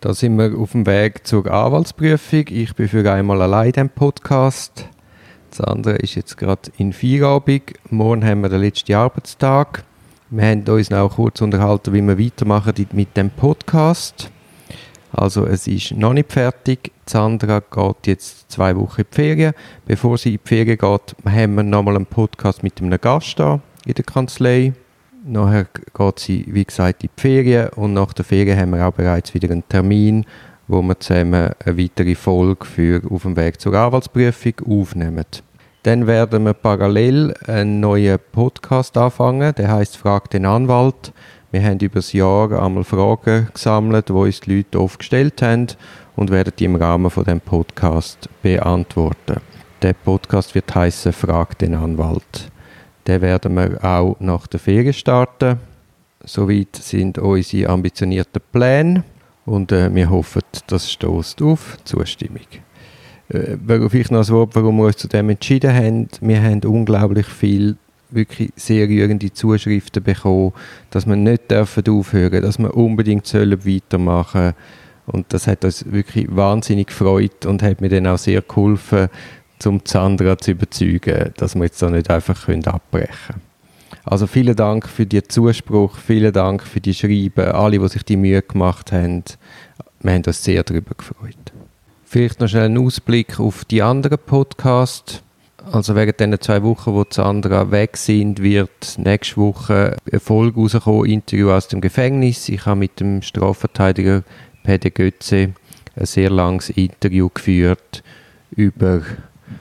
Da sind wir auf dem Weg zur Anwaltsprüfung. Ich bin für einmal allein im Podcast. Das andere ist jetzt gerade in Feierabend. Morgen haben wir den letzten Arbeitstag. Wir haben uns auch kurz unterhalten, wie wir weitermachen mit dem Podcast. Also es ist noch nicht fertig. Sandra geht jetzt zwei Wochen in die Ferien. Bevor sie in die Ferien geht, haben wir nochmal einen Podcast mit einem Gast da in der Kanzlei. Nachher geht sie, wie gesagt, in die Ferien und nach der Ferien haben wir auch bereits wieder einen Termin, wo wir zusammen eine weitere Folge für «Auf dem Weg zur Anwaltsprüfung» aufnehmen. Dann werden wir parallel einen neuen Podcast anfangen, der heißt «Frag den Anwalt». Wir haben über das Jahr einmal Fragen gesammelt, die uns die Leute oft gestellt haben und werden die im Rahmen von dem Podcast beantworten. Der Podcast wird heißen «Frag den Anwalt». Den werden wir auch nach der Ferien starten. Soweit sind unsere ambitionierten Pläne und äh, wir hoffen, das stoßt auf Zustimmung. Äh, vielleicht noch ein Wort, warum wir uns zu dem entschieden haben. Wir haben unglaublich viel wirklich sehr rührende Zuschriften bekommen, dass wir nicht dürfen aufhören, dass wir unbedingt sollen weitermachen und das hat uns wirklich wahnsinnig gefreut und hat mir dann auch sehr geholfen, um Sandra zu überzeugen, dass wir jetzt da nicht einfach abbrechen können. Also vielen Dank für die Zuspruch, vielen Dank für die Schreiben, alle, die sich die Mühe gemacht haben. Wir haben uns sehr darüber gefreut. Vielleicht noch schnell einen Ausblick auf die anderen Podcasts. Also während den zwei Wochen, wo Sandra weg sind, wird nächste Woche eine Folge rauskommen, Interview aus dem Gefängnis. Ich habe mit dem Strafverteidiger Peter Götze ein sehr langes Interview geführt über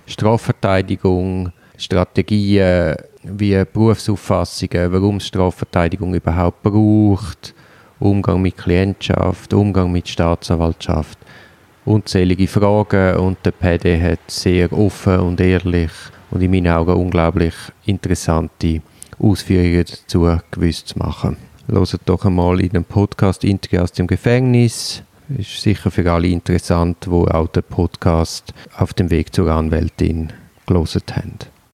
Strafverteidigung, Strategien, wie Berufsauffassungen, warum es Strafverteidigung überhaupt braucht, Umgang mit Klientschaft, Umgang mit Staatsanwaltschaft, unzählige Fragen und der PD hat sehr offen und ehrlich und in meinen Augen unglaublich interessante Ausführungen dazu gewusst zu machen. Hört doch einmal in den Podcast Interview aus dem Gefängnis ist sicher für alle interessant, wo auch den Podcast auf dem Weg zur Anwältin gelesen haben.